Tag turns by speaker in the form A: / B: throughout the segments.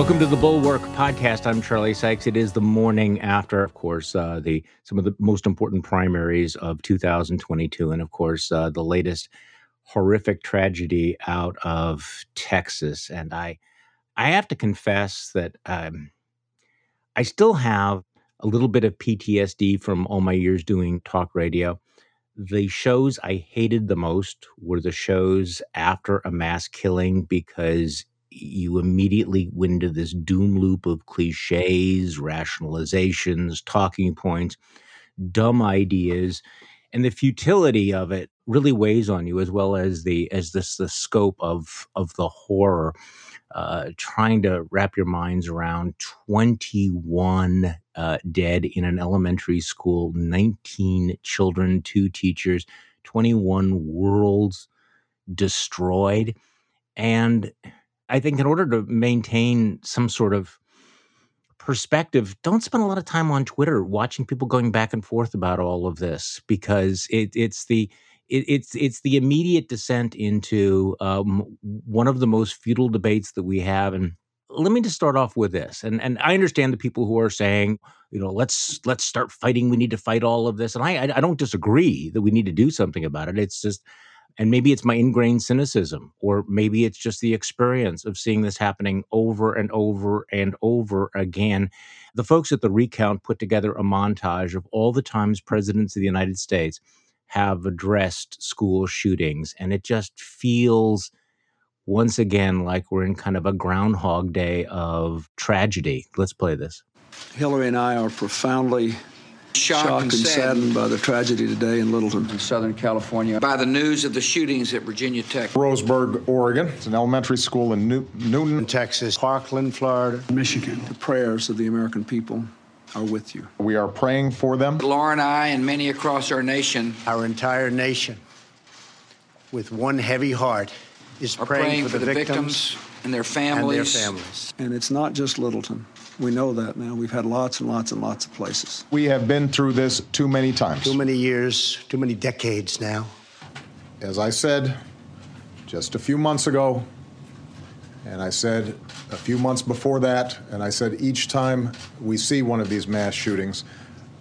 A: Welcome to the Bulwark Podcast. I'm Charlie Sykes. It is the morning after, of course, uh, the some of the most important primaries of 2022, and of course, uh, the latest horrific tragedy out of Texas. And I, I have to confess that um, I still have a little bit of PTSD from all my years doing talk radio. The shows I hated the most were the shows after a mass killing because you immediately went into this doom loop of cliches, rationalizations, talking points, dumb ideas, and the futility of it really weighs on you as well as the as this the scope of of the horror uh, trying to wrap your minds around 21 uh, dead in an elementary school, 19 children, two teachers, 21 worlds destroyed. And I think in order to maintain some sort of perspective, don't spend a lot of time on Twitter watching people going back and forth about all of this because it, it's the it, it's it's the immediate descent into um, one of the most futile debates that we have. And let me just start off with this. And and I understand the people who are saying, you know, let's let's start fighting. We need to fight all of this. And I I, I don't disagree that we need to do something about it. It's just and maybe it's my ingrained cynicism, or maybe it's just the experience of seeing this happening over and over and over again. The folks at the recount put together a montage of all the times presidents of the United States have addressed school shootings. And it just feels once again like we're in kind of a groundhog day of tragedy. Let's play this.
B: Hillary and I are profoundly shocked, shocked and, saddened by the tragedy today in Littleton,
C: in Southern California,
D: by the news of the shootings at Virginia Tech,
E: Roseburg, Oregon. It's an elementary school in New- Newtown,
F: Texas, Parkland, Florida,
B: Michigan. The prayers of the American people are with you.
E: We are praying for them.
D: Laura and I, and many across our nation,
F: our entire nation, with one heavy heart, is praying,
D: praying, for,
F: for
D: the,
F: the
D: victims, and their families.
F: And their families.
B: And it's not just Littleton. We know that now. We've had lots and lots and lots of places.
E: We have been through this too many times.
F: Too many years, too many decades now.
E: As I said just a few months ago, and I said a few months before that, and I said each time we see one of these mass shootings,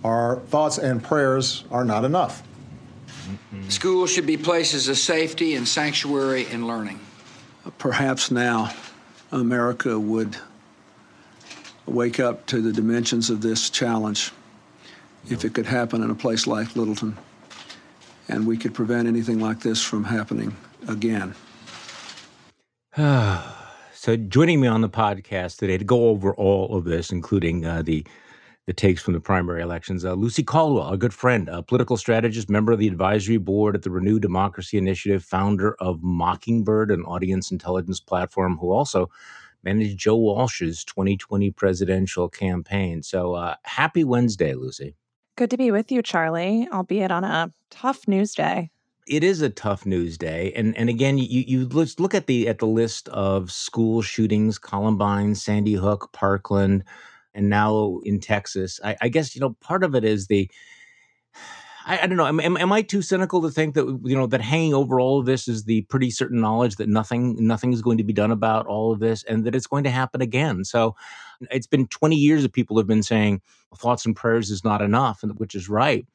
E: our thoughts and prayers are not enough.
D: Mm-hmm. Schools should be places of safety and sanctuary and learning.
B: Perhaps now America would wake up to the dimensions of this challenge if it could happen in a place like Littleton and we could prevent anything like this from happening again.
A: So, joining me on the podcast today to go over all of this, including uh, the the takes from the primary elections, uh, Lucy Caldwell, a good friend, a political strategist, member of the advisory board at the Renew Democracy Initiative, founder of Mockingbird, an audience intelligence platform, who also managed Joe Walsh's 2020 presidential campaign. So, uh, happy Wednesday, Lucy.
G: Good to be with you, Charlie, albeit on a tough news day
A: it is a tough news day, and and again, you you let's look at the at the list of school shootings: Columbine, Sandy Hook, Parkland, and now in Texas. I, I guess you know part of it is the. I, I don't know. Am, am, am, I too cynical to think that you know that hanging over all of this is the pretty certain knowledge that nothing nothing is going to be done about all of this, and that it's going to happen again? So, it's been 20 years that people have been saying thoughts and prayers is not enough, and which is right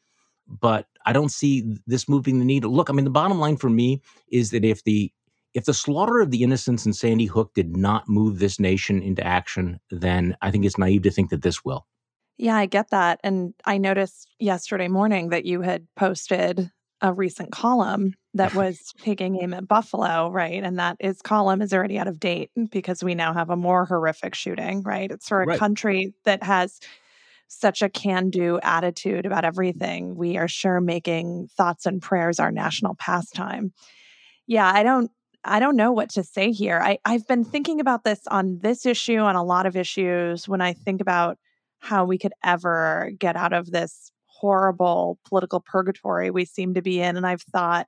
A: but I don't see this moving the needle. Look, I mean, the bottom line for me is that if the if the slaughter of the innocents in Sandy Hook did not move this nation into action, then I think it's naive to think that this will.
G: Yeah, I get that. And I noticed yesterday morning that you had posted a recent column that was taking aim at Buffalo, right? And that is column is already out of date because we now have a more horrific shooting, right? It's for a right. country that has such a can do attitude about everything. We are sure making thoughts and prayers our national pastime. Yeah, I don't. I don't know what to say here. I, I've been thinking about this on this issue, on a lot of issues, when I think about how we could ever get out of this horrible political purgatory we seem to be in. And I've thought,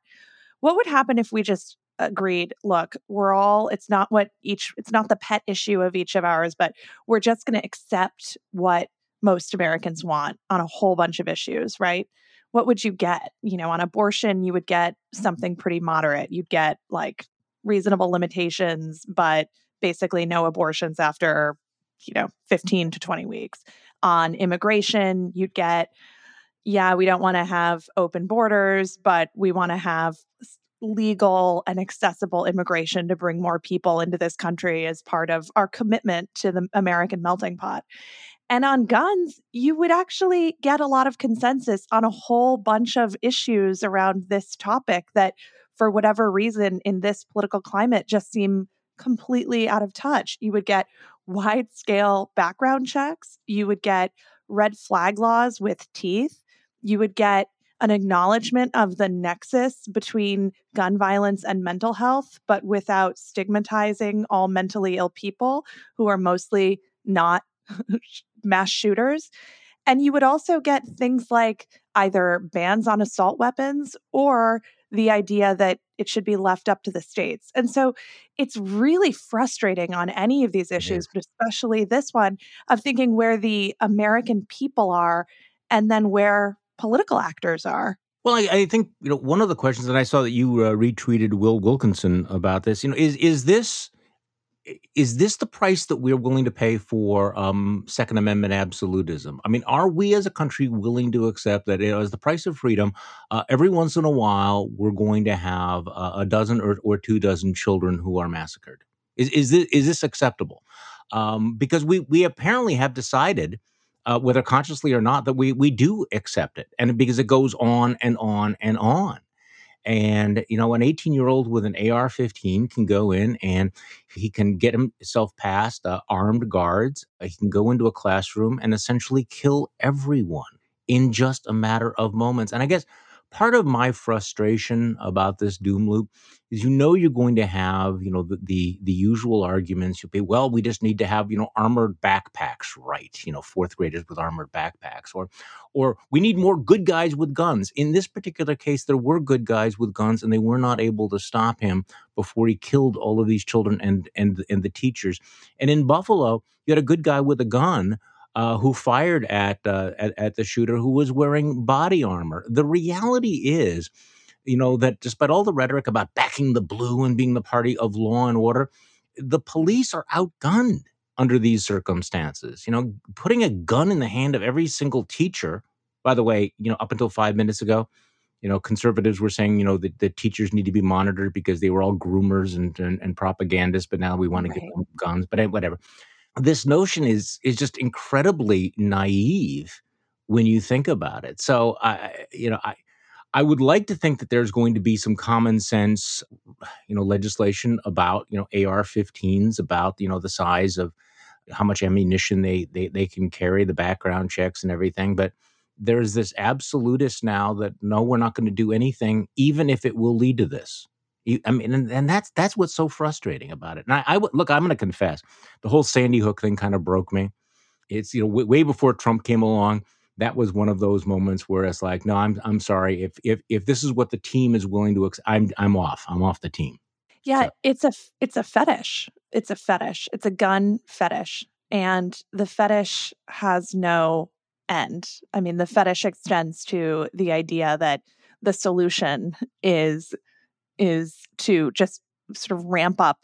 G: what would happen if we just agreed look we're all it's not what each it's not the pet issue of each of ours but we're just going to accept what most Americans want on a whole bunch of issues, right? What would you get? You know, on abortion, you would get something pretty moderate. You'd get like reasonable limitations, but basically no abortions after you know, 15 to 20 weeks. On immigration, you'd get, yeah, we don't want to have open borders, but we want to have legal and accessible immigration to bring more people into this country as part of our commitment to the American melting pot. And on guns, you would actually get a lot of consensus on a whole bunch of issues around this topic that, for whatever reason, in this political climate, just seem completely out of touch. You would get wide scale background checks, you would get red flag laws with teeth, you would get an acknowledgement of the nexus between gun violence and mental health, but without stigmatizing all mentally ill people who are mostly not mass shooters. And you would also get things like either bans on assault weapons or the idea that it should be left up to the states. And so it's really frustrating on any of these issues, but especially this one of thinking where the American people are and then where political actors are.
A: Well, I, I, think you know one of the questions, that I saw that you uh, retweeted Will Wilkinson about this. You know, is is this is this the price that we're willing to pay for um, Second Amendment absolutism? I mean, are we as a country willing to accept that you know, as the price of freedom, uh, every once in a while we're going to have uh, a dozen or, or, two dozen children who are massacred? Is is this, is this acceptable? Um, because we we apparently have decided uh, whether consciously or not, that we we do accept it, and because it goes on and on and on. And you know, an 18 year old with an AR-15 can go in and he can get himself past uh, armed guards. He can go into a classroom and essentially kill everyone in just a matter of moments. And I guess part of my frustration about this doom loop is you know you're going to have you know the the, the usual arguments. You'll be well we just need to have you know armored backpacks right you know fourth graders with armored backpacks or or we need more good guys with guns. In this particular case there were good guys with guns and they were not able to stop him before he killed all of these children and and and the teachers. And in buffalo you had a good guy with a gun uh, who fired at, uh, at at the shooter who was wearing body armor. The reality is, you know, that despite all the rhetoric about backing the blue and being the party of law and order, the police are outgunned under these circumstances. You know, putting a gun in the hand of every single teacher. By the way, you know, up until five minutes ago, you know, conservatives were saying, you know, that the teachers need to be monitored because they were all groomers and and, and propagandists, but now we want to give them guns. But eh, whatever this notion is is just incredibly naive when you think about it. So I you know I I would like to think that there's going to be some common sense you know legislation about you know AR-15s about you know the size of how much ammunition they they they can carry the background checks and everything but there's this absolutist now that no we're not going to do anything even if it will lead to this you, I mean, and, and, that's that's what's so frustrating about it. And I, I look, I'm going to confess, the whole Sandy Hook thing kind of broke me. It's you know w- way before Trump came along. That was one of those moments where it's like, no, I'm I'm sorry. If if if this is what the team is willing to, ex- I'm I'm off. I'm off the team.
G: Yeah, so. it's a it's a fetish. It's a fetish. It's a gun fetish, and the fetish has no end. I mean, the fetish extends to the idea that the solution is is to just sort of ramp up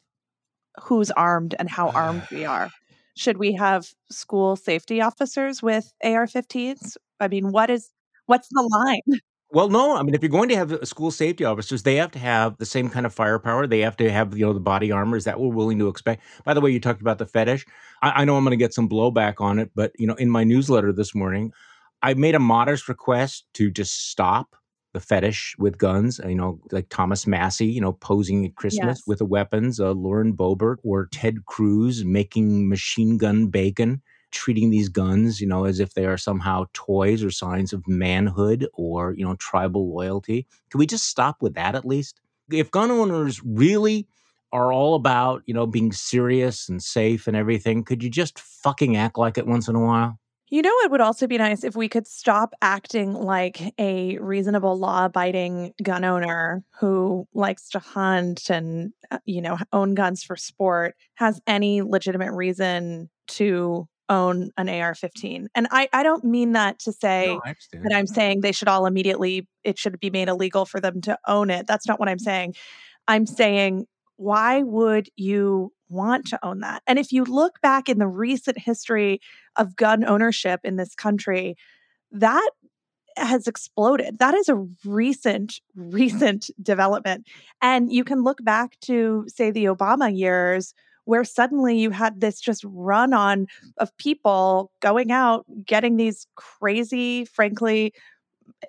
G: who's armed and how armed we are. Should we have school safety officers with AR-15s? I mean, what is what's the line?
A: Well, no. I mean, if you're going to have school safety officers, they have to have the same kind of firepower. They have to have, you know, the body armor. Is that we're willing to expect? By the way, you talked about the fetish. I, I know I'm going to get some blowback on it, but you know, in my newsletter this morning, I made a modest request to just stop the fetish with guns, you know, like Thomas Massie, you know, posing at Christmas yes. with the weapons, uh, Lauren Boebert or Ted Cruz making machine gun bacon, treating these guns, you know, as if they are somehow toys or signs of manhood or, you know, tribal loyalty. Can we just stop with that at least? If gun owners really are all about, you know, being serious and safe and everything, could you just fucking act like it once in a while?
G: You know, it would also be nice if we could stop acting like a reasonable, law abiding gun owner who likes to hunt and, uh, you know, own guns for sport has any legitimate reason to own an AR 15. And I, I don't mean that to say no, that I'm saying they should all immediately, it should be made illegal for them to own it. That's not what I'm saying. I'm saying, why would you want to own that. And if you look back in the recent history of gun ownership in this country, that has exploded. That is a recent, recent development. And you can look back to, say, the Obama years, where suddenly you had this just run on of people going out, getting these crazy, frankly,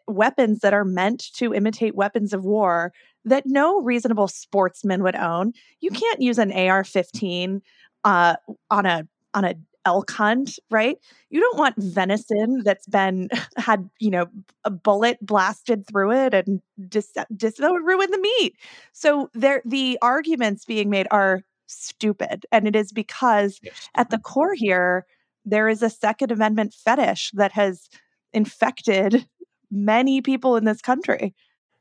G: weapons that are meant to imitate weapons of war that no reasonable sportsman would own. You can't use an AR-15 uh, on a on a elk hunt, right? You don't want venison that's been had, you know, a bullet blasted through it and just just that would ruin the meat. So there the arguments being made are stupid. And it is because yes. at the core here, there is a Second Amendment fetish that has infected many people in this country.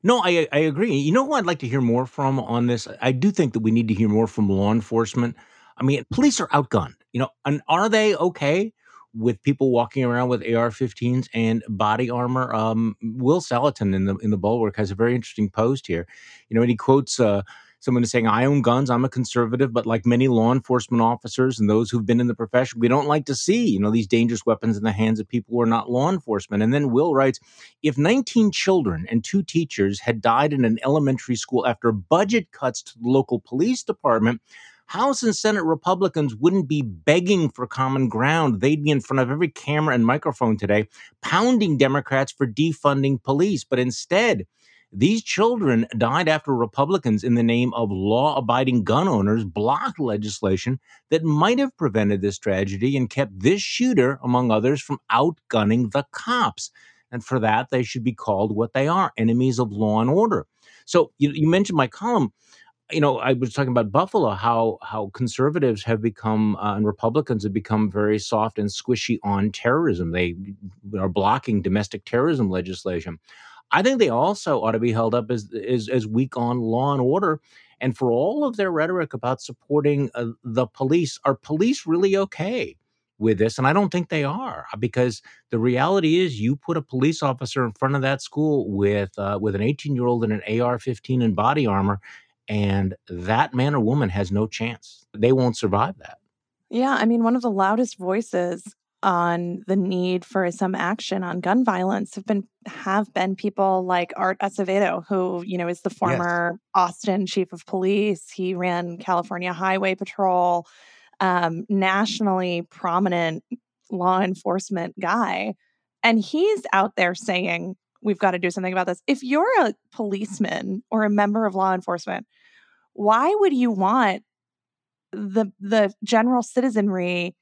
A: No, I I agree. You know who I'd like to hear more from on this? I do think that we need to hear more from law enforcement. I mean, police are outgunned. You know, and are they okay with people walking around with AR-15s and body armor? Um, Will Saletan in the in the Bulwark has a very interesting post here. You know, and he quotes uh, someone is saying, I own guns, I'm a conservative, but like many law enforcement officers and those who've been in the profession, we don't like to see, you know, these dangerous weapons in the hands of people who are not law enforcement. And then Will writes, if 19 children and two teachers had died in an elementary school after budget cuts to the local police department, House and Senate Republicans wouldn't be begging for common ground. They'd be in front of every camera and microphone today, pounding Democrats for defunding police. But instead, these children died after Republicans, in the name of law abiding gun owners, blocked legislation that might have prevented this tragedy and kept this shooter, among others, from outgunning the cops. And for that, they should be called what they are enemies of law and order. So you, you mentioned my column you know, I was talking about Buffalo, how how conservatives have become uh, and Republicans have become very soft and squishy on terrorism. They are blocking domestic terrorism legislation. I think they also ought to be held up as as, as weak on law and order. And for all of their rhetoric about supporting uh, the police, are police really okay with this? And I don't think they are, because the reality is, you put a police officer in front of that school with uh, with an 18 year old in an AR-15 and body armor, and that man or woman has no chance. They won't survive that.
G: Yeah, I mean, one of the loudest voices on the need for some action on gun violence have been have been people like Art Acevedo, who you know is the former yes. Austin chief of police. He ran California Highway Patrol, um, nationally prominent law enforcement guy, and he's out there saying we've got to do something about this. If you're a policeman or a member of law enforcement, why would you want the the general citizenry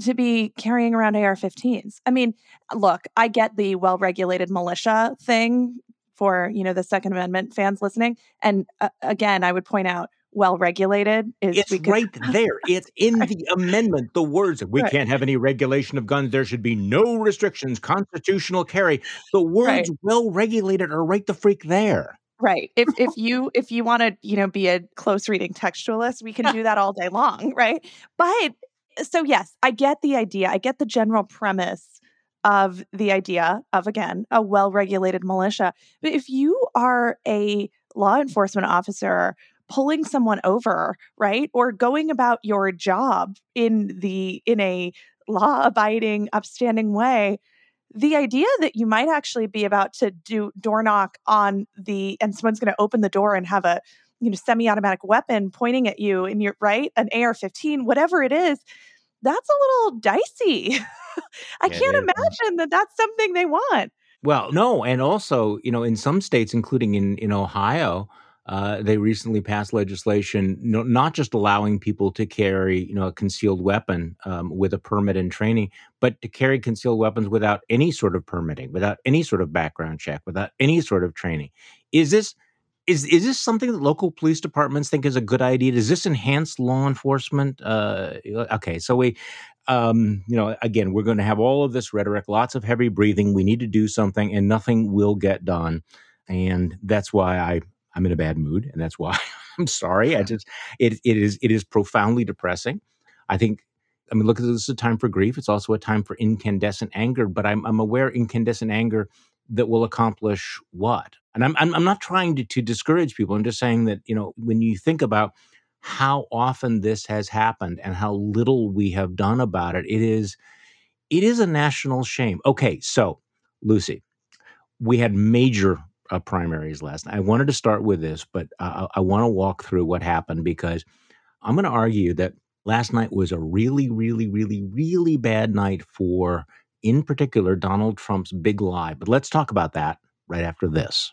G: to be carrying around AR-15s. I mean, look, I get the well-regulated militia thing for, you know, the second amendment fans listening. And uh, again, I would point out well regulated is
A: it's right there it's in the amendment the words we right. can't have any regulation of guns there should be no restrictions constitutional carry the words right. well regulated are right the freak there
G: right if if you if you want to you know be a close reading textualist we can do that all day long right but so yes, I get the idea. I get the general premise of the idea of again a well-regulated militia. But if you are a law enforcement officer pulling someone over, right? Or going about your job in the in a law-abiding, upstanding way, the idea that you might actually be about to do door knock on the and someone's going to open the door and have a you know semi-automatic weapon pointing at you and you're right? An ar-15 whatever it is that's a little dicey. I yeah, can't imagine that that's something they want.
A: Well no and also you know in some states including in in ohio uh, they recently passed legislation no, not just allowing people to carry you know a concealed weapon um, with a permit and training but to carry concealed weapons without any sort of permitting without any sort of background check without any sort of training. Is this is is this something that local police departments think is a good idea? Does this enhance law enforcement? Uh, okay, so we, um, you know, again, we're going to have all of this rhetoric, lots of heavy breathing. We need to do something, and nothing will get done, and that's why I I'm in a bad mood, and that's why I'm sorry. I just it it is it is profoundly depressing. I think I mean, look, this is a time for grief. It's also a time for incandescent anger, but I'm, I'm aware incandescent anger that will accomplish what? And I'm, I'm, I'm not trying to, to discourage people. I'm just saying that, you know, when you think about how often this has happened and how little we have done about it. It is it is a national shame. Okay, so Lucy, we had major uh, primaries last night. I wanted to start with this, but uh, I want to walk through what happened because I'm going to argue that last night was a really, really, really, really bad night for, in particular, Donald Trump's big lie. But let's talk about that right after this.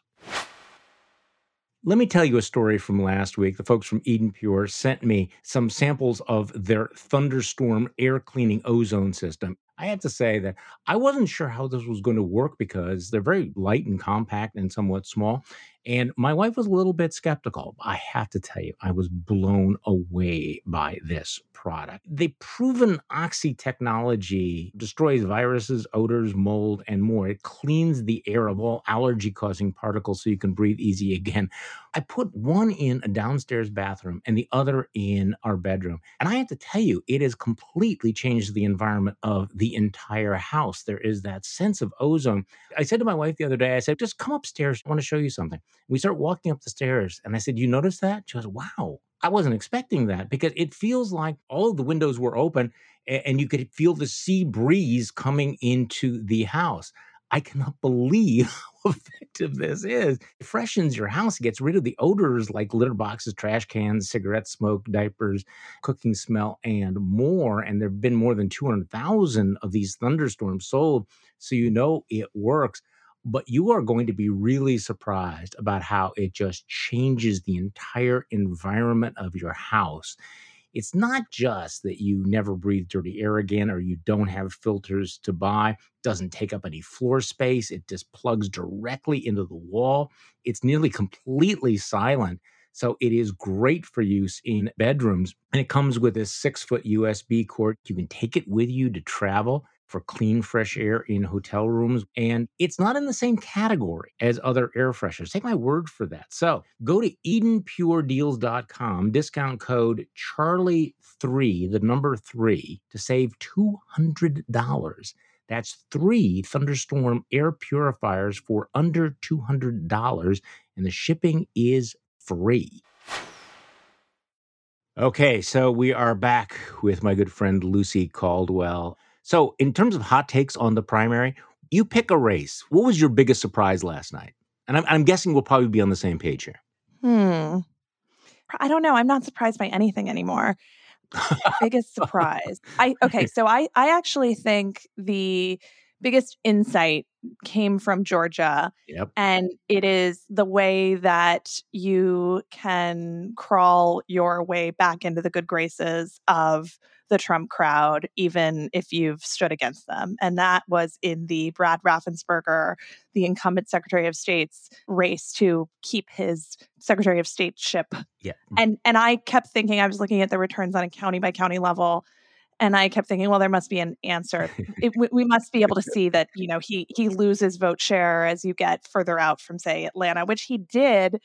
A: Let me tell you a story from last week. The folks from Eden Pure sent me some samples of their thunderstorm air cleaning ozone system. I have to say that I wasn't sure how this was going to work because they're very light and compact and somewhat small. And my wife was a little bit skeptical. I have to tell you, I was blown away by this product. The proven Oxy technology destroys viruses, odors, mold, and more. It cleans the air of all allergy causing particles so you can breathe easy again. I put one in a downstairs bathroom and the other in our bedroom. And I have to tell you, it has completely changed the environment of the entire house. There is that sense of ozone. I said to my wife the other day, I said, just come upstairs. I want to show you something. We start walking up the stairs, and I said, You notice that? She goes, Wow. I wasn't expecting that because it feels like all the windows were open and you could feel the sea breeze coming into the house. I cannot believe how effective this is. It freshens your house, gets rid of the odors like litter boxes, trash cans, cigarette smoke, diapers, cooking smell, and more. And there have been more than 200,000 of these thunderstorms sold. So you know it works but you are going to be really surprised about how it just changes the entire environment of your house. It's not just that you never breathe dirty air again or you don't have filters to buy, doesn't take up any floor space, it just plugs directly into the wall. It's nearly completely silent. So it is great for use in bedrooms. And it comes with a six foot USB cord. You can take it with you to travel for clean, fresh air in hotel rooms. And it's not in the same category as other air fresheners. Take my word for that. So go to EdenPureDeals.com, discount code Charlie3, the number three, to save $200. That's three thunderstorm air purifiers for under $200, and the shipping is free. Okay, so we are back with my good friend Lucy Caldwell. So, in terms of hot takes on the primary, you pick a race. What was your biggest surprise last night? And I'm, I'm guessing we'll probably be on the same page here.
G: Hmm. I don't know. I'm not surprised by anything anymore. biggest surprise. I okay, so I I actually think the biggest insight came from Georgia.
A: Yep.
G: And it is the way that you can crawl your way back into the good graces of the Trump crowd, even if you've stood against them. And that was in the Brad Raffensperger, the incumbent Secretary of State's race to keep his Secretary of State ship.
A: Yeah. Mm.
G: And and I kept thinking, I was looking at the returns on a county by county level. And I kept thinking, well, there must be an answer. It, we, we must be able to see that, you know, he he loses vote share as you get further out from, say, Atlanta, which he did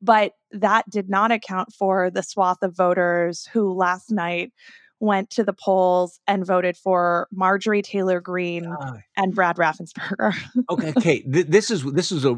G: but that did not account for the swath of voters who last night went to the polls and voted for Marjorie Taylor Greene ah. and Brad Raffensperger.
A: okay, okay. This is this is a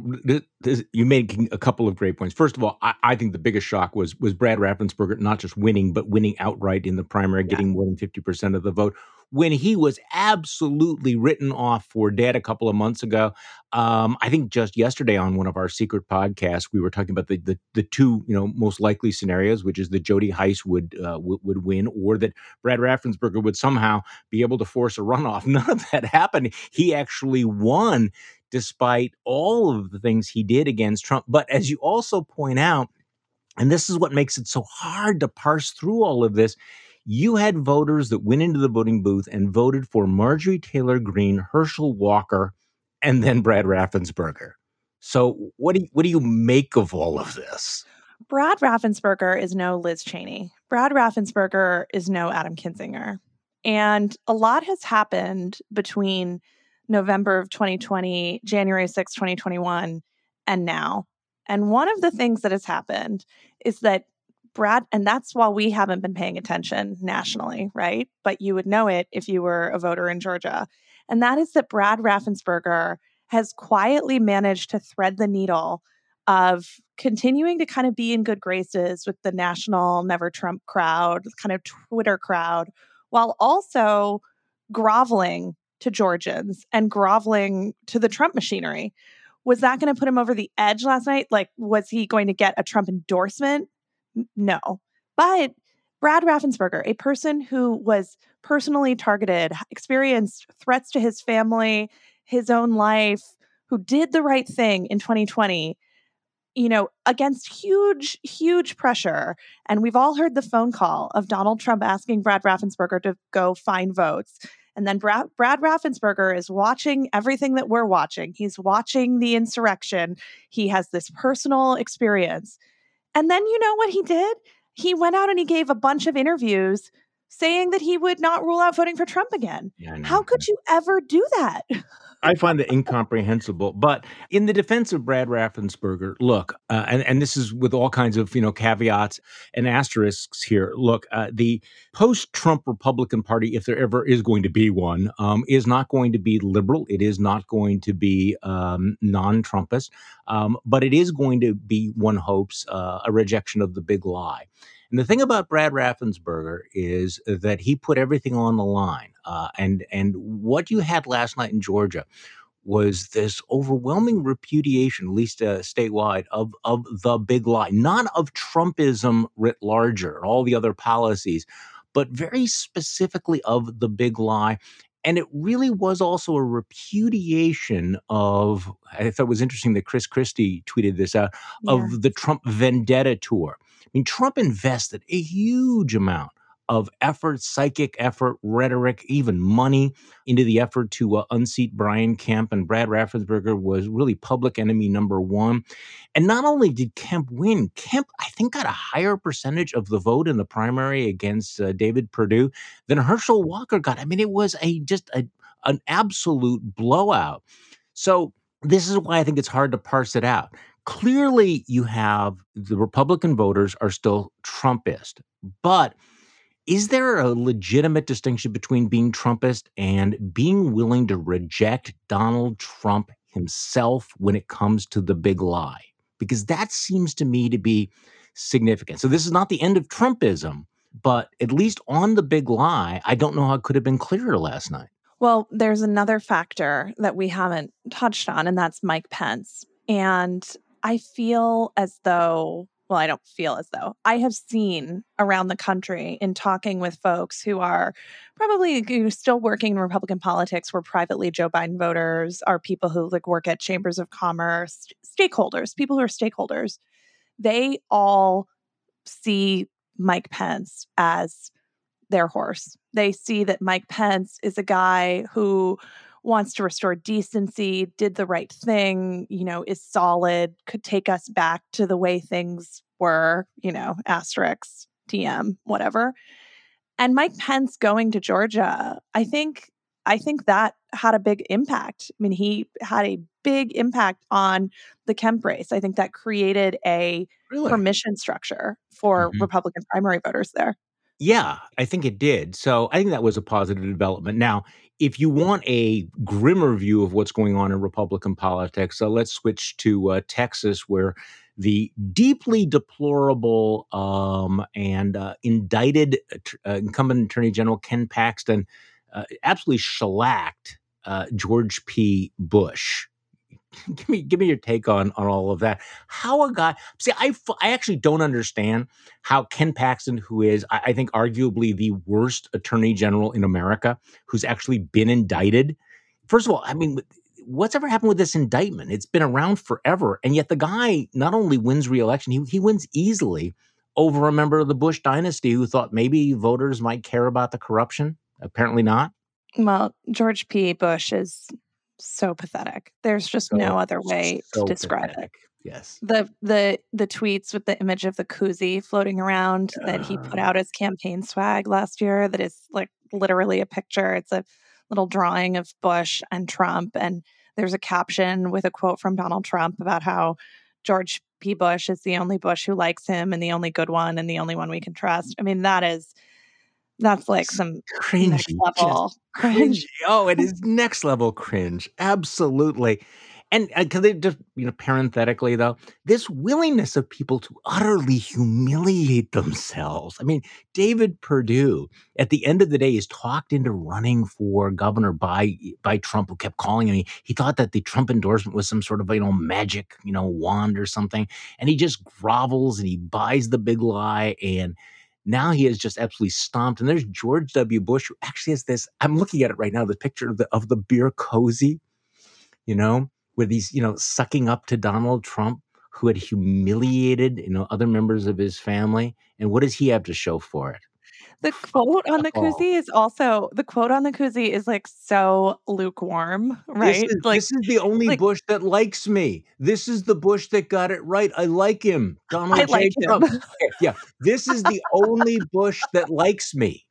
A: this, you made a couple of great points. First of all, I, I, think the biggest shock was was Brad Raffensperger not just winning, but winning outright in the primary, yeah. getting more than fifty percent of the vote when he was absolutely written off for dead a couple of months ago. Um, I think just yesterday on one of our secret podcasts, we were talking about the the, the two you know most likely scenarios, which is that Jody Hice would, uh, w- would win, or that Brad Raffensperger would somehow be able to force a runoff. None of that happened. He actually won despite all of the things he did against Trump. But as you also point out, and this is what makes it so hard to parse through all of this you had voters that went into the voting booth and voted for Marjorie Taylor Greene, Herschel Walker, and then Brad Raffensperger. So what do you, what do you make of all of this?
G: Brad Raffensperger is no Liz Cheney. Brad Raffensperger is no Adam Kinzinger. And a lot has happened between November of 2020, January 6, 2021, and now. And one of the things that has happened is that Brad, and that's while we haven't been paying attention nationally, right? But you would know it if you were a voter in Georgia. And that is that Brad Raffensperger has quietly managed to thread the needle of continuing to kind of be in good graces with the national Never Trump crowd, kind of Twitter crowd, while also groveling to Georgians and groveling to the Trump machinery. Was that going to put him over the edge last night? Like, was he going to get a Trump endorsement? No. But Brad Raffensperger, a person who was personally targeted, experienced threats to his family, his own life, who did the right thing in 2020, you know, against huge, huge pressure. And we've all heard the phone call of Donald Trump asking Brad Raffensperger to go find votes. And then Brad, Brad Raffensperger is watching everything that we're watching. He's watching the insurrection. He has this personal experience. And then you know what he did? He went out and he gave a bunch of interviews saying that he would not rule out voting for Trump again. Yeah, How could you ever do that?
A: I find that incomprehensible. But in the defense of Brad Raffensperger, look, uh, and, and this is with all kinds of you know caveats and asterisks here. Look, uh, the post-Trump Republican Party, if there ever is going to be one, um, is not going to be liberal. It is not going to be um, non-Trumpist, um, but it is going to be, one hopes, uh, a rejection of the big lie. And the thing about Brad Raffensperger is that he put everything on the line. Uh, and and what you had last night in Georgia was this overwhelming repudiation, at least uh, statewide, of of the big lie, not of Trumpism writ larger, all the other policies, but very specifically of the big lie. And it really was also a repudiation of, I thought it was interesting that Chris Christie tweeted this out, yeah. of the Trump vendetta tour. I mean, Trump invested a huge amount of effort, psychic effort, rhetoric, even money into the effort to uh, unseat Brian Kemp. And Brad Raffensperger was really public enemy number one. And not only did Kemp win, Kemp, I think, got a higher percentage of the vote in the primary against uh, David Perdue than Herschel Walker got. I mean, it was a just a, an absolute blowout. So this is why I think it's hard to parse it out clearly you have the Republican voters are still Trumpist, but is there a legitimate distinction between being Trumpist and being willing to reject Donald Trump himself when it comes to the big lie? Because that seems to me to be significant. So this is not the end of Trumpism, but at least on the big lie, I don't know how it could have been clearer last night.
G: Well, there's another factor that we haven't touched on, and that's Mike Pence. And I feel as though, well, I don't feel as though I have seen around the country in talking with folks who are probably still working in Republican politics, where privately Joe Biden voters are people who like work at chambers of commerce, stakeholders, people who are stakeholders. They all see Mike Pence as their horse. They see that Mike Pence is a guy who wants to restore decency, did the right thing, you know, is solid, could take us back to the way things were, you know, asterisks, TM, whatever. And Mike Pence going to Georgia, I think I think that had a big impact. I mean, he had a big impact on the Kemp race. I think that created a really? permission structure for mm-hmm. Republican primary voters there.
A: Yeah, I think it did. So I think that was a positive development. Now, if you want a grimmer view of what's going on in Republican politics, uh, let's switch to uh, Texas, where the deeply deplorable um, and uh, indicted uh, incumbent Attorney General Ken Paxton uh, absolutely shellacked George P. Bush give me give me your take on on all of that. How a guy see, I I actually don't understand how Ken Paxton, who is I, I think arguably the worst attorney general in America, who's actually been indicted. First of all, I mean, what's ever happened with this indictment? It's been around forever, and yet the guy not only wins reelection, he he wins easily over a member of the Bush dynasty who thought maybe voters might care about the corruption. Apparently not.
G: Well, George P. Bush is so pathetic. There's just so, no other way so to describe pathetic. it.
A: Yes.
G: The the the tweets with the image of the koozie floating around uh, that he put out as campaign swag last year that is like literally a picture. It's a little drawing of Bush and Trump and there's a caption with a quote from Donald Trump about how George P. Bush is the only Bush who likes him and the only good one and the only one we can trust. I mean, that is that's like some cringe level cringe.
A: Oh, it is next level cringe. Absolutely. and uh, because they just you know parenthetically though this willingness of people to utterly humiliate themselves i mean david perdue at the end of the day is talked into running for governor by by trump who kept calling him he, he thought that the trump endorsement was some sort of you know magic you know wand or something and he just grovels and he buys the big lie and now he is just absolutely stomped. And there's George W. Bush, who actually has this. I'm looking at it right now, the picture of the of the beer cozy, you know, with these, you know, sucking up to Donald Trump, who had humiliated, you know, other members of his family. And what does he have to show for it?
G: The quote on the
A: Oh.
G: koozie is also the quote on the koozie is like so lukewarm,
A: This
G: right?
A: is,
G: Like
A: this is the only
G: like-
A: Bush that likes me. This is the Bush that got it right. I like him. Donald
G: I
A: J.
G: like
A: Trump.
G: him.
A: Yeah, this is the only Bush that likes me.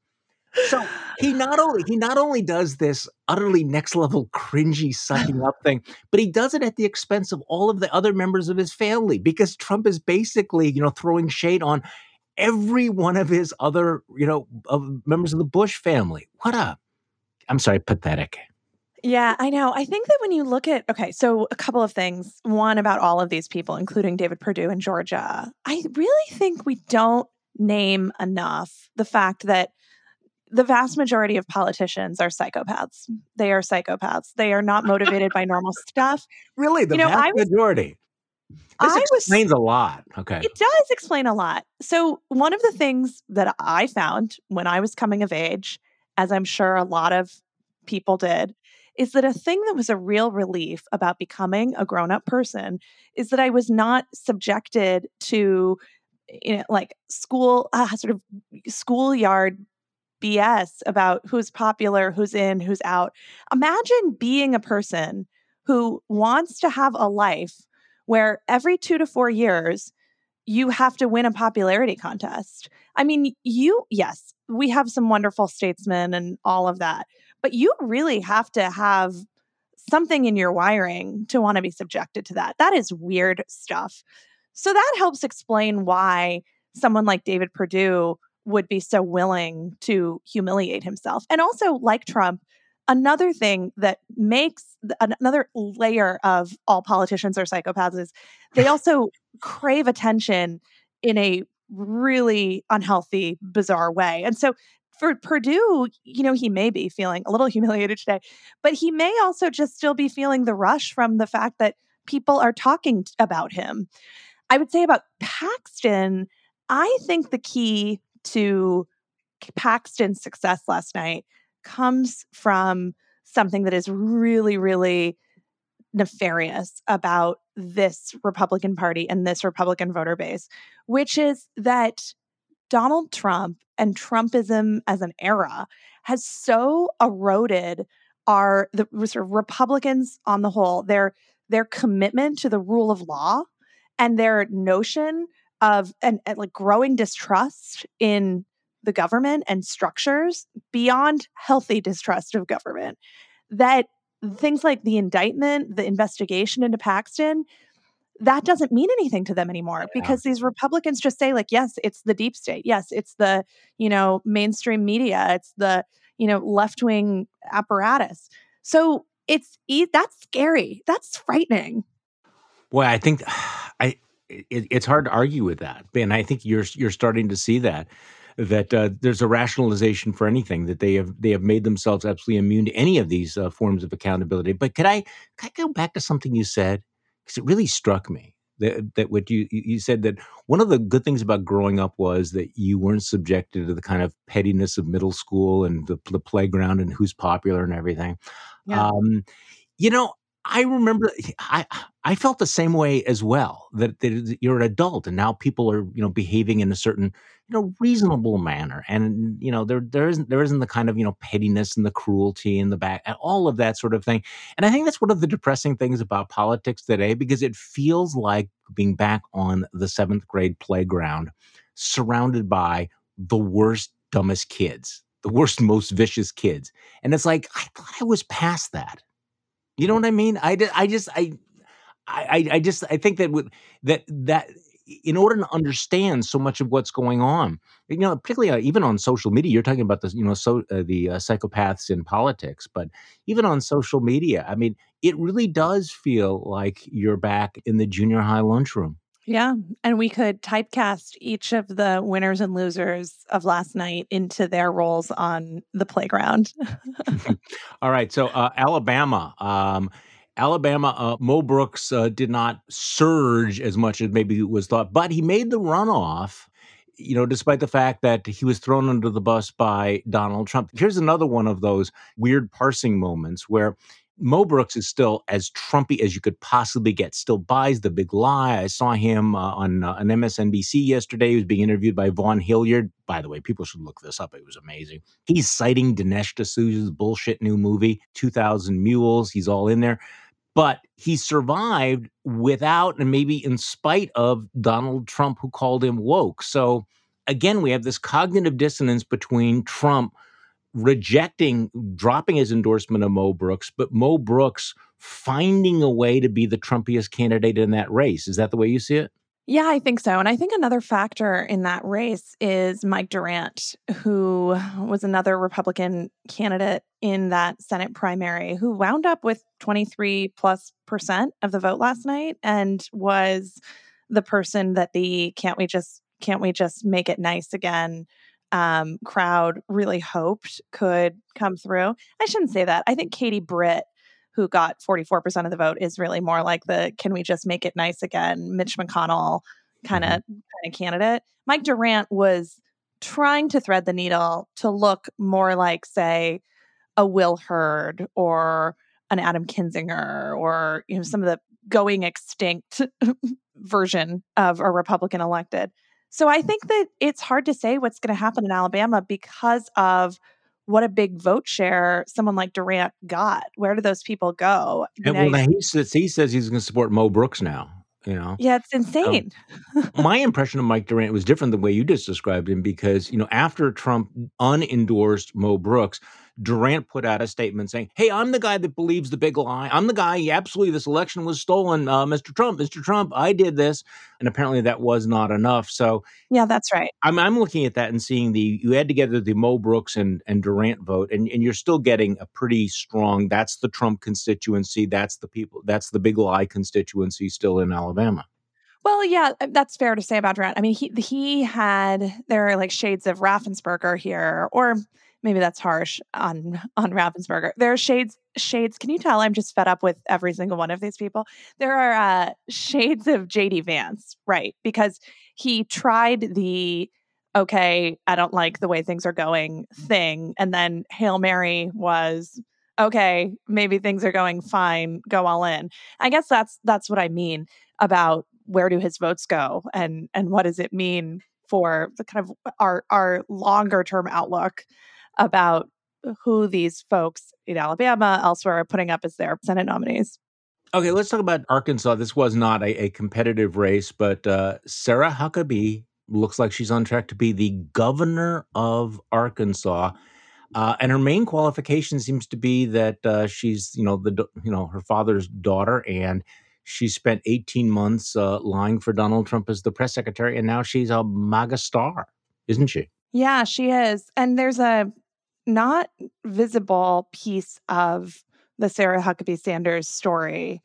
A: So he not only he not only does this utterly next level cringy sucking up thing, but he does it at the expense of all of the other members of his family because Trump is basically you know throwing shade on every one of his other you know of members of the Bush family. What a I'm sorry, pathetic.
G: Yeah, I know. I think that when you look at, okay, so a couple of things. One about all of these people, including David Perdue in Georgia. I really think we don't name enough the fact that the vast majority of politicians are psychopaths. They are psychopaths. They are not motivated by normal stuff.
A: Really, the
G: You know,
A: vast
G: was-
A: majority. This
G: I was-
A: explains a lot. Okay.
G: It does explain a lot. So, one of the things that I found when I was coming of age, as I'm sure a lot of people did, is that a thing that was a real relief about becoming a grown up person is that I was not subjected to, you know, like school, uh, sort of schoolyard BS about who's popular, who's in, who's out. Imagine being a person who wants to have a life where every two to four years, you have to win a popularity contest. I mean, you, yes, we have some wonderful statesmen and all of that, but you really have to have something in your wiring to want to be subjected to that. That is weird stuff. So that helps explain why someone like David Perdue would be so willing to humiliate himself. And also, like Trump, another thing that makes another layer of all politicians are psychopaths is they also crave attention in a really unhealthy, bizarre way. And so for Perdue, you know, he may be feeling a little humiliated today, but he may also just still be feeling the rush from the fact that people are talking about him. I would say about Paxton, I think the key to Paxton's success last night comes from something that is really, really nefarious about this Republican Party and this Republican voter base, which is that Donald Trump and Trumpism as an era has so eroded our the sort of Republicans on the whole, their their commitment to the rule of law and their notion of and, and like growing distrust in the government and structures beyond healthy distrust of government that things like the indictment the investigation into paxton that doesn't mean anything to them anymore
A: Yeah.
G: because these republicans just say like yes it's the deep state. Yes it's the you know mainstream media. It's the you know left-wing apparatus. So it's e- that's scary. That's frightening.
A: Boy, I think I it, it's hard to argue with that, and I think you're you're starting to see that that uh, there's a rationalization for anything that they have they have made themselves absolutely immune to any of these uh, forms of accountability. But could I could I go back to something you said because it really struck me that that what you you said that one of the good things about growing up was that you weren't subjected to the kind of pettiness of middle school and the, the playground and who's popular and everything.
G: Yeah.
A: Um, you know, I remember I I felt the same way as well. That, that you're an adult and now people are you know behaving in a certain you know reasonable manner, and you know there there isn't there isn't the kind of you know pettiness and the cruelty in the back and all of that sort of thing. And I think that's one of the depressing things about politics today because it feels like being back on the seventh grade playground, surrounded by the worst dumbest kids, the worst most vicious kids, and it's like I thought I was past that. You know what I mean? I, I just I, I I just I think that with that that in order to understand so much of what's going on. You know, particularly uh, even on social media, you're talking about the you know so uh, the uh, psychopaths in politics, but even on social media, I mean, it really does feel like you're back in the junior high lunchroom.
G: Yeah. And we could typecast each of the winners and losers of last night into their roles on the playground.
A: All right. So, uh, Alabama. Um, Alabama, uh, Mo Brooks uh, did not surge as much as maybe was thought, but he made the runoff. You know, despite the fact that he was thrown under the bus by Donald Trump. Here's another one of those weird parsing moments where Mo Brooks is still as Trumpy as you could possibly get. Still buys the big lie. I saw him uh, on uh, an MSNBC yesterday. He was being interviewed by Vaughn Hillyard. By the way, people should look this up. It was amazing. He's citing Dinesh D'Souza's bullshit new movie, 2000 Mules. He's all in there. But he survived without and maybe in spite of Donald Trump, who called him woke. So again, we have this cognitive dissonance between Trump rejecting, dropping his endorsement of Mo Brooks, but Mo Brooks finding a way to be the Trumpiest candidate in that race. Is that the way you see it?
G: Yeah, I think so. And I think another factor in that race is Mike Durant, who was another Republican candidate in that Senate primary, who wound up with 23 plus percent of the vote last night and was the person that the can't we just can't we just make it nice again um, crowd really hoped could come through. I shouldn't say that. I think Katie Britt, who got 44% of the vote, is really more like the can we just make it nice again, Mitch McConnell kind of mm-hmm. kind of candidate. Mike Durant was trying to thread the needle to look more like, say, a Will Hurd or an Adam Kinzinger or you know some of the going extinct version of a Republican elected. So I think that it's hard to say what's going to happen in Alabama because of what a big vote share someone like Durant got. Where do those people go?
A: And well, now he says he says he's going to support Mo Brooks now. You know,
G: yeah, it's insane.
A: Um, my impression of Mike Durant was different than the way you just described him because you know after Trump unendorsed Mo Brooks, Durant put out a statement saying, "Hey, I'm the guy that believes the big lie. I'm the guy. Absolutely, this election was stolen, uh, Mr. Trump. Mr. Trump, I did this." And apparently, that was not enough. So,
G: yeah, that's right.
A: I'm I'm looking at that and seeing the you add together the Mo Brooks and and Durant vote, and and you're still getting a pretty strong. That's the Trump constituency. That's the people. That's the big lie constituency still in Alabama.
G: Well, yeah, uh, that's fair to say about Durant. I mean, he he had there are like shades of Raffensperger here, or maybe that's harsh on on Raffensperger. There are shades shades. Can you tell I'm just fed up with every single one of these people? There are uh, shades of JD Vance, right? Because he tried the okay, I don't like the way things are going thing, and then Hail Mary was okay, maybe things are going fine, go all in. I guess that's that's what I mean about where do his votes go and and what does it mean for the kind of our our longer term outlook about who these folks in Alabama, elsewhere, are putting up as their Senate nominees.
A: Okay, let's talk about Arkansas. This was not a, a competitive race, but uh, Sarah Huckabee looks like she's on track to be the governor of Arkansas. Uh, and her main qualification seems to be that uh, she's, you know, the you know her father's daughter, and she spent 18 months uh, lying for Donald Trump as the press secretary, and now she's a MAGA star, isn't she?
G: Yeah, she is. And there's a not visible piece of the Sarah Huckabee Sanders story,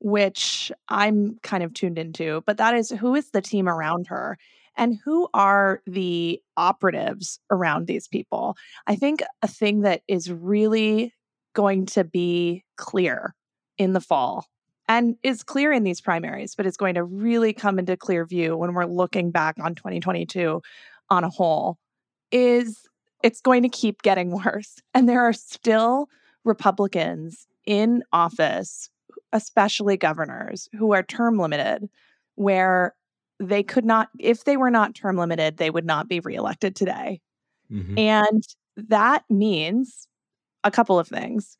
G: which I'm kind of tuned into, but that is who is the team around her and who are the operatives around these people. I think a thing that is really going to be clear in the fall and is clear in these primaries, but it's going to really come into clear view when we're looking back on 2022 on a whole is it's going to keep getting worse. And there are still Republicans in office, especially governors, who are term limited, where they could not, if they were not term limited, they would not be reelected today. Mm-hmm. And that means a couple of things.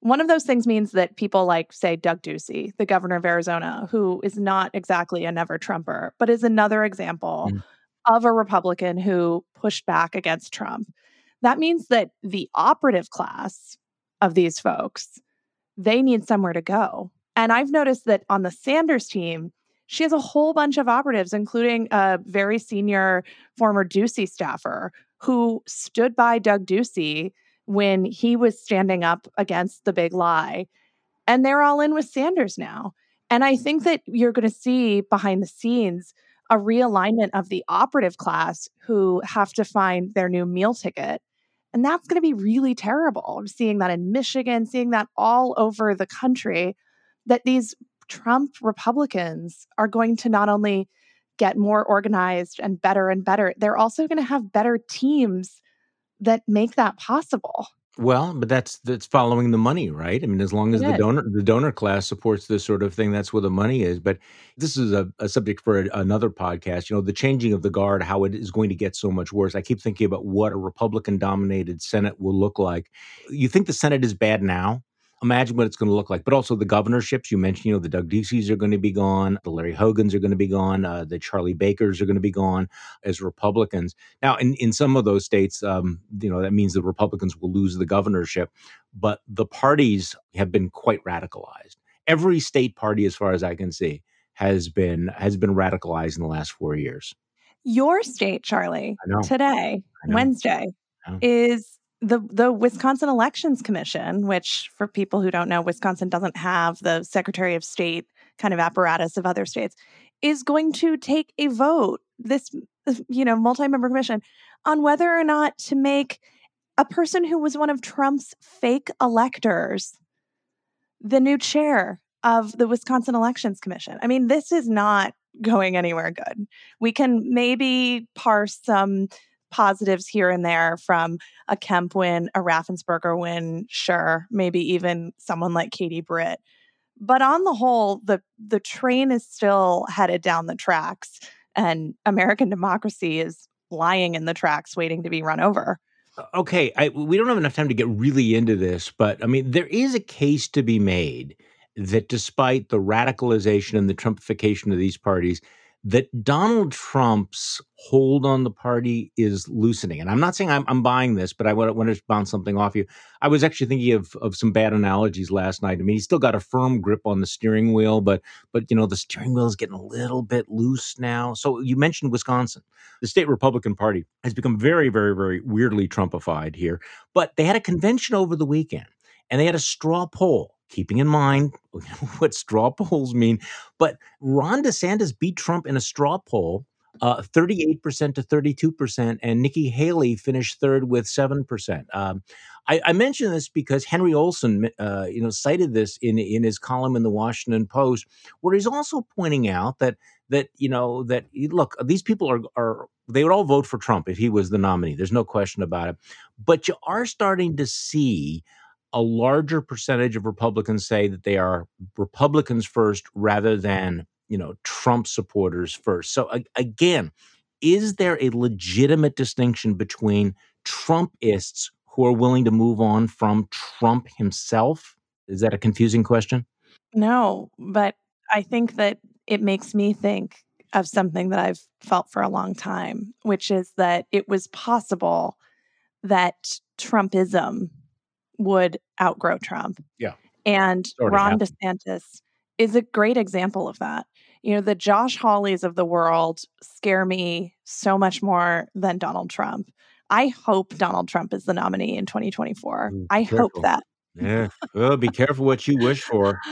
G: One of those things means that people like, say, Doug Ducey, the governor of Arizona, who is not exactly a never Trumper, but is another example mm of a Republican who pushed back against Trump. That means that the operative class of these folks, they need somewhere to go. And I've noticed that on the Sanders team, She has a whole bunch of operatives, including a very senior former Ducey staffer who stood by Doug Ducey when he was standing up against the big lie. And they're all in with Sanders now. And I think that you're going to see behind the scenes a realignment of the operative class who have to find their new meal ticket. And that's going to be really terrible. I'm seeing that in Michigan, seeing that all over the country, that these Trump Republicans are going to not only get more organized and better and better, they're also going to have better teams that make that possible.
A: Well, but that's that's following the money, right? I mean, as long as the
G: is.
A: donor the donor class supports this sort of thing, that's where the money is. But this is a, a subject for a, another podcast. You know, the changing of the guard, how it is going to get so much worse. I keep thinking about what a Republican-dominated Senate will look like. You think the Senate is bad now? Imagine what it's going to look like. But also the governorships you mentioned. You know, the Doug Duceys are going to be gone. The Larry Hogans are going to be gone. Uh, the Charlie Bakers are going to be gone as Republicans. Now, in, in some of those states, um, you know, that means the Republicans will lose the governorship, but the parties have been quite radicalized. Every state party, as far as I can see, has been has been radicalized in the last four years.
G: Your state, Charlie, today, Wednesday, is the the Wisconsin Elections Commission, which for people who don't know, Wisconsin doesn't have the Secretary of State kind of apparatus of other states, is going to take a vote, this you know, multi-member commission, on whether or not to make a person who was one of Trump's fake electors the new chair of the Wisconsin Elections Commission. I mean, this is not going anywhere good. We can maybe parse some positives here and there from a Kemp win, a Raffensperger win, sure, maybe even someone like Katie Britt. But on the whole, the the train is still headed down the tracks and American democracy is lying in the tracks waiting to be run over.
A: Okay, I, we don't have enough time to get really into this, but I mean, there is a case to be made that despite the radicalization and the Trumpification of these parties, that Donald Trump's hold on the party is loosening. And I'm not saying I'm, I'm buying this, but I want, to bounce something off you. I was actually thinking of of some bad analogies last night. I mean, he's still got a firm grip on the steering wheel, but but you know the steering wheel is getting a little bit loose now. So you mentioned Wisconsin, the state Republican Party has become very, very, very weirdly Trumpified here. But they had a convention over the weekend, and they had a straw poll. Keeping in mind what straw polls mean, but Ron DeSantis beat Trump in a straw poll, uh, 38% to 32%, and Nikki Haley finished third with 7%. Um, I, I mention this because Henry Olsen, uh, you know, cited this in in his column in the Washington Post, where he's also pointing out that that you know that look, these people are are they would all vote for Trump if he was the nominee. There's no question about it. But you are starting to see a larger percentage of Republicans say that they are Republicans first rather than you know Trump supporters first. So a- again, is there a legitimate distinction between Trumpists who are willing to move on from Trump himself? Is that a confusing question?
G: No, but I think that it makes me think of something that I've felt for a long time, which is that it was possible that Trumpism would outgrow Trump.
A: Yeah.
G: And Ron
A: happened.
G: DeSantis is a great example of that. You know, the Josh Hawleys of the world scare me so much more than Donald Trump. I hope Donald Trump is the nominee in 2024.
A: Ooh,
G: I hope that.
A: Yeah. Oh, be careful what you wish for.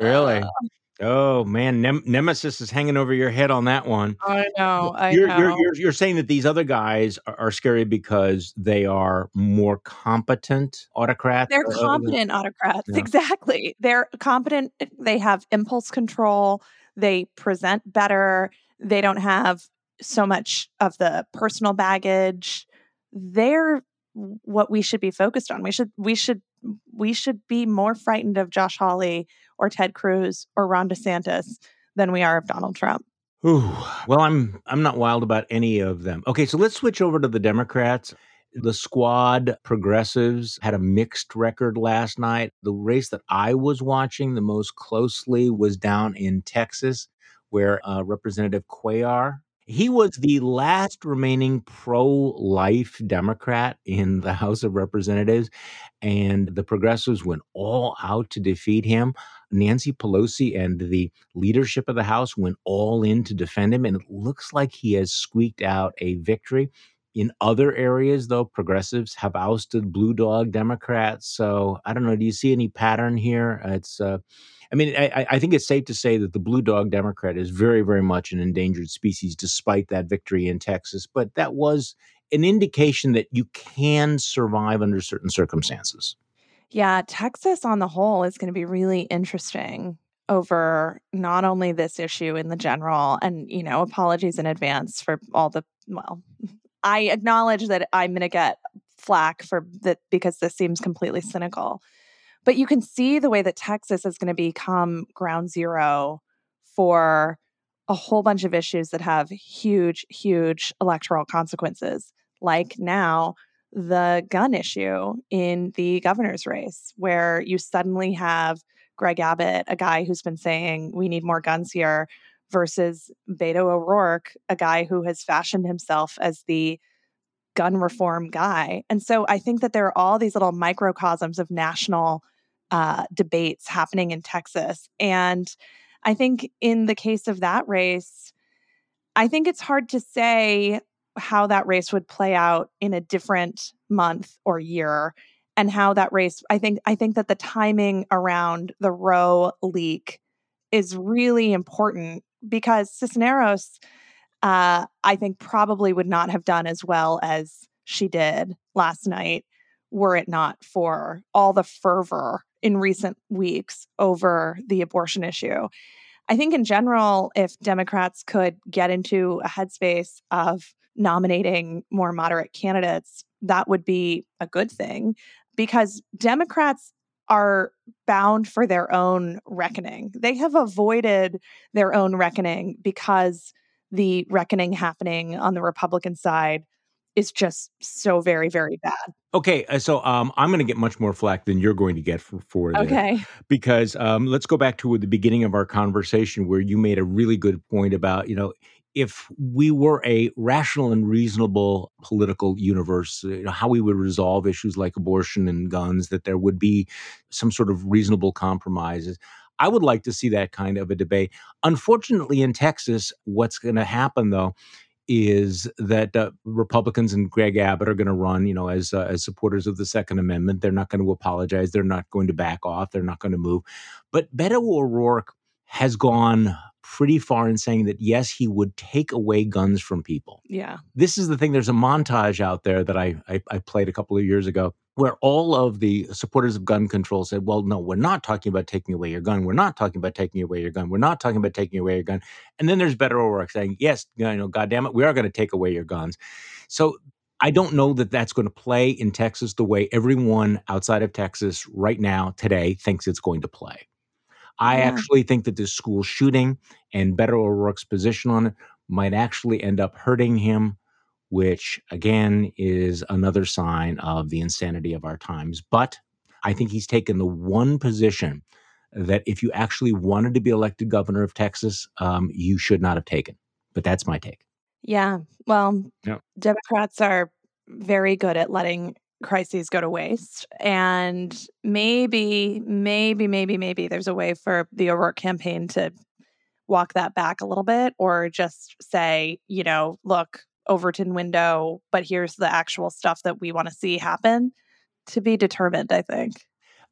A: Really? Oh. Oh man, Nem- Nemesis is hanging over your head on that one.
G: I know. I
A: you're,
G: know.
A: You're, you're, you're saying that these other guys are, are scary because they are more competent autocrats.
G: They're
A: Uh,
G: competent autocrats.
A: Yeah.
G: Exactly. They're competent. They have impulse control. They present better. They don't have so much of the personal baggage. They're what we should be focused on. We should we should we should be more frightened of Josh Hawley or Ted Cruz or Ron DeSantis than we are of Donald Trump.
A: Ooh, well, I'm I'm not wild about any of them. Okay, so let's switch over to the Democrats. The squad progressives had a mixed record last night. The race that I was watching the most closely was down in Texas, where uh, Representative Cuellar He was the last remaining pro-life Democrat in the House of Representatives, and the progressives went all out to defeat him. Nancy Pelosi and the leadership of the House went all in to defend him, and it looks like he has squeaked out a victory. In other areas, though, progressives have ousted blue dog Democrats. So I don't know. Do you see any pattern here? It's uh, I mean, I, I, think it's safe to say that the blue dog Democrat is very, very much an endangered species, despite that victory in Texas. But that was an indication that you can survive under certain circumstances.
G: Yeah, Texas on the whole is going to be really interesting over not only this issue in the general, and, you know, apologies in advance for all the, well, I acknowledge that I'm going to get flack for that because this seems completely cynical. But you can see the way that Texas is going to become ground zero for a whole bunch of issues that have huge, huge electoral consequences. Like now, the gun issue in the governor's race, where you suddenly have Greg Abbott, a guy who's been saying we need more guns here, versus Beto O'Rourke, a guy who has fashioned himself as the gun reform guy. And so I think that there are all these little microcosms of national uh, debates happening in Texas. And I think in the case of that race, I think it's hard to say how that race would play out in a different month or year and how that race I think I think that the timing around the Roe leak is really important because Cisneros uh, I think probably would not have done as well as she did last night were it not for all the fervor in recent weeks over the abortion issue. I think in general, if Democrats could get into a headspace of nominating more moderate candidates, that would be a good thing because Democrats are bound for their own reckoning. They have avoided their own reckoning because the reckoning happening on the Republican side is just so very, very bad.
A: Okay, uh, so um, I'm going to get much more flack than you're going to get for, for.
G: Okay.
A: Because um, let's go back to the beginning of our conversation where you made a really good point about, you know, if we were a rational and reasonable political universe, you know, how we would resolve issues like abortion and guns, that there would be some sort of reasonable compromises. I would like to see that kind of a debate. Unfortunately, in Texas, what's going to happen though is that uh, Republicans and Greg Abbott are going to run, you know, as uh, as supporters of the Second Amendment. They're not going to apologize. They're not going to back off. They're not going to move. But Beto O'Rourke has gone pretty far in saying that yes, he would take away guns from people.
G: Yeah.
A: This is the thing. There's a montage out there that I I, I played a couple of years ago where all of the supporters of gun control said, well, no, we're not talking about taking away your gun. We're not talking about taking away your gun. We're not talking about taking away your gun. And then there's Beto O'Rourke saying, yes, you know, God damn it, we are going to take away your guns. So I don't know that that's going to play in Texas the way everyone outside of Texas right now, today, thinks it's going to play. I yeah. actually think that this school shooting and Beto O'Rourke's position on it might actually end up hurting him which again is another sign of the insanity of our times. But I think he's taken the one position that if you actually wanted to be elected governor of Texas, um, you should not have taken. But that's my take.
G: Yeah. Well, yeah. Democrats are very good at letting crises go to waste. And maybe, maybe, maybe, maybe there's a way for the O'Rourke campaign to walk that back a little bit or just say, you know, look, Overton window, but here's the actual stuff that we want to see happen to be determined, I think.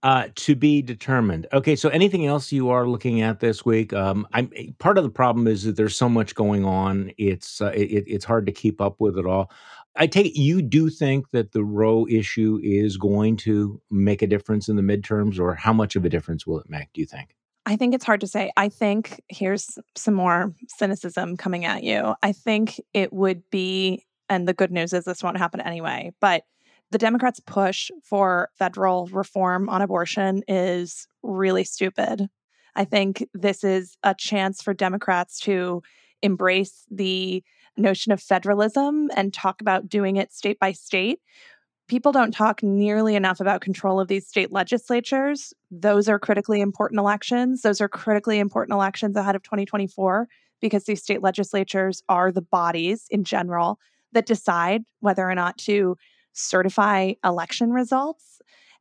A: Uh, to be determined. Okay, so anything else you are looking at this week? Um, I'm eh, part of the problem is that there's so much going on. It's uh, it, it's hard to keep up with it all. I take you do think that the Roe issue is going to make a difference in the midterms, or how much of a difference will it make? Do you think?
G: I think it's hard to say. I think here's some more cynicism coming at you. I think it would be, and the good news is this won't happen anyway, but the Democrats' push for federal reform on abortion is really stupid. I think this is a chance for Democrats to embrace the notion of federalism and talk about doing it state by state people don't talk nearly enough about control of these state legislatures. Those are critically important elections. Those are critically important elections ahead of 2024. because these state legislatures are the bodies in general that decide whether or not to certify election results.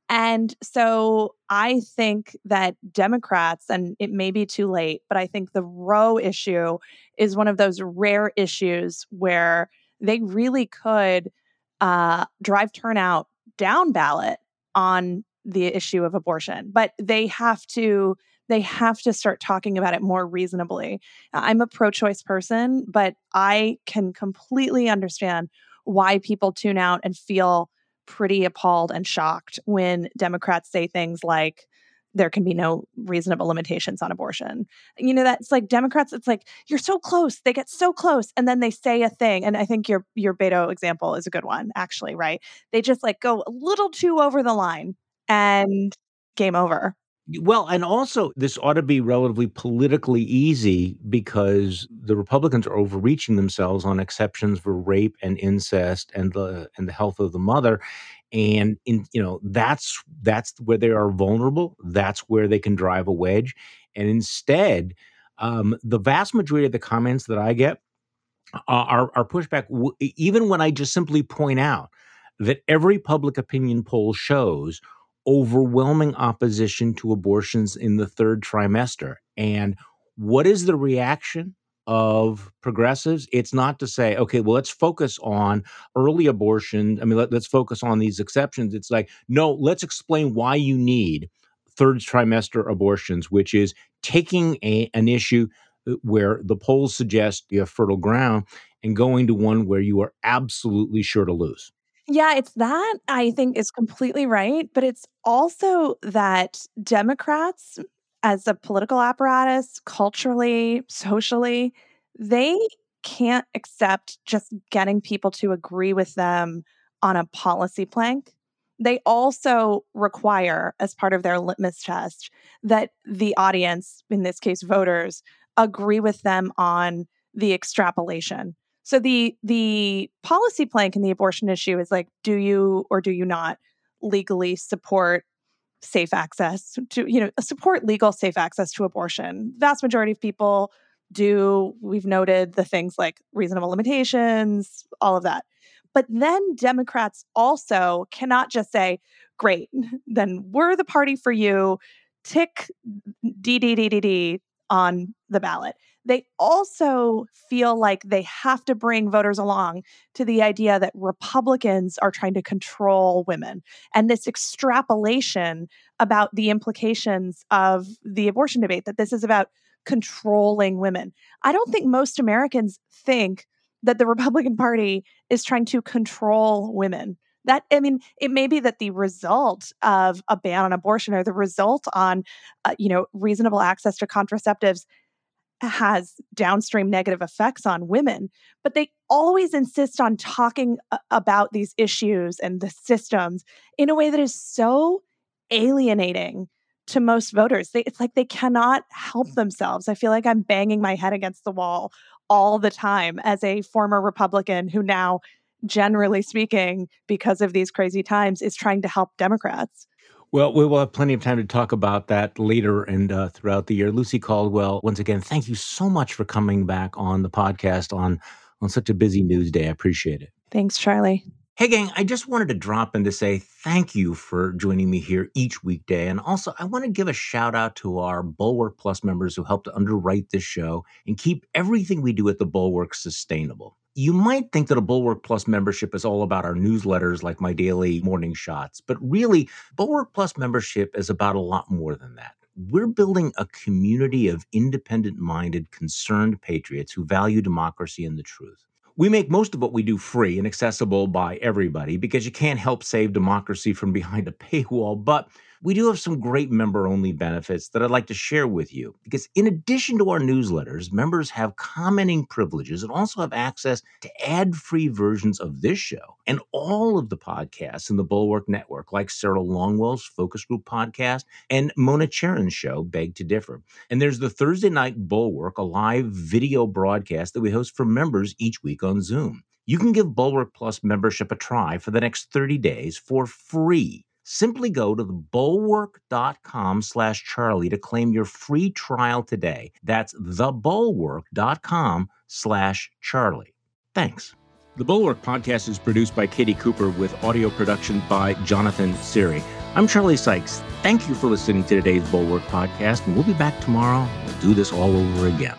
G: And so I think that Democrats, and it may be too late, but I think the Roe issue is one of those rare issues where they really could uh, drive turnout down ballot on the issue of abortion. But they have to they have to start talking about it more reasonably. I'm a pro choice person, but I can completely understand why people tune out and feel pretty appalled and shocked when Democrats say things like, there can be no reasonable limitations on abortion. You know, that's like Democrats, it's like, you're so close. They get so close. And then they say a thing. And I think your your Beto example is a good one, actually, right? They just like go a little too over the line and game over.
A: Well, and also this ought to be relatively politically easy because the Republicans are overreaching themselves on exceptions for rape and incest and the and the health of the mother. And in you know, that's that's where they are vulnerable. That's where they can drive a wedge. And instead, um, the vast majority of the comments that I get are, are pushback, even when I just simply point out that every public opinion poll shows overwhelming opposition to abortions in the third trimester. And what is the reaction of progressives? It's not to say, okay, well, let's focus on early abortion. I mean, let, us focus on these exceptions. It's like, no, let's explain why you need third trimester abortions, which is taking a, an issue uh, where the polls suggest you have fertile ground and going to one where you are absolutely sure to lose.
G: Yeah, it's that I think is completely right, but it's also that Democrats as a political apparatus, culturally, socially, they can't accept just getting people to agree with them on a policy plank. They also require, as part of their litmus test, that the audience, in this case voters, agree with them on the extrapolation so the the policy plank in the abortion issue is like, do you or do you not legally support safe access to you know support legal safe access to abortion? Vast majority of people do. We've noted the things like reasonable limitations, all of that. But then Democrats also cannot just say, great, then we're the party for you. Tick D D D D on the ballot they also feel like they have to bring voters along to the idea that Republicans are trying to control women and this extrapolation about the implications of the abortion debate, that this is about controlling women. I don't think most Americans think that the Republican Party is trying to control women. That I mean, it may be that the result of a ban on abortion or the result on, uh, you know, reasonable access to contraceptives has downstream negative effects on women, but they always insist on talking about these issues and the systems in a way that is so alienating to most voters. They, it's like they cannot help mm. themselves. I feel like I'm banging my head against the wall all the time as a former Republican who now, generally speaking, because of these crazy times, is trying to help Democrats.
A: Well, we will have plenty of time to talk about that later and uh, throughout the year. Lucy Caldwell, once again, thank you so much for coming back on the podcast on on such a busy news day. I appreciate it.
G: Thanks, Charlie.
A: Hey, gang, I just wanted to drop in to say thank you for joining me here each weekday. And also, I want to give a shout out to our Bulwark Plus members who helped to underwrite this show and keep everything we do at the Bulwark sustainable. You might think that a Bulwark Plus membership is all about our newsletters like my daily morning shots, but really, Bulwark Plus membership is about a lot more than that. We're building a community of independent minded, concerned patriots who value democracy and the truth. We make most of what we do free and accessible by everybody because you can't help save democracy from behind a paywall, but we do have some great member only benefits that I'd like to share with you. Because in addition to our newsletters, members have commenting privileges and also have access to ad free versions of this show and all of the podcasts in the Bulwark Network, like Sarah Longwell's Focus Group podcast and Mona Charen's show, Beg to Differ. And there's the Thursday Night Bulwark, a live video broadcast that we host for members each week on Zoom. You can give Bulwark Plus membership a try for the next 30 days for free Simply go to thebulwark.com slash Charlie to claim your free trial today. That's thebulwark.com slash Charlie. Thanks. The Bulwark podcast is produced by Katie Cooper with audio production by Jonathan Siri. I'm Charlie Sykes. Thank you for listening to today's Bulwark podcast, and we'll be back tomorrow. We'll do this all over again.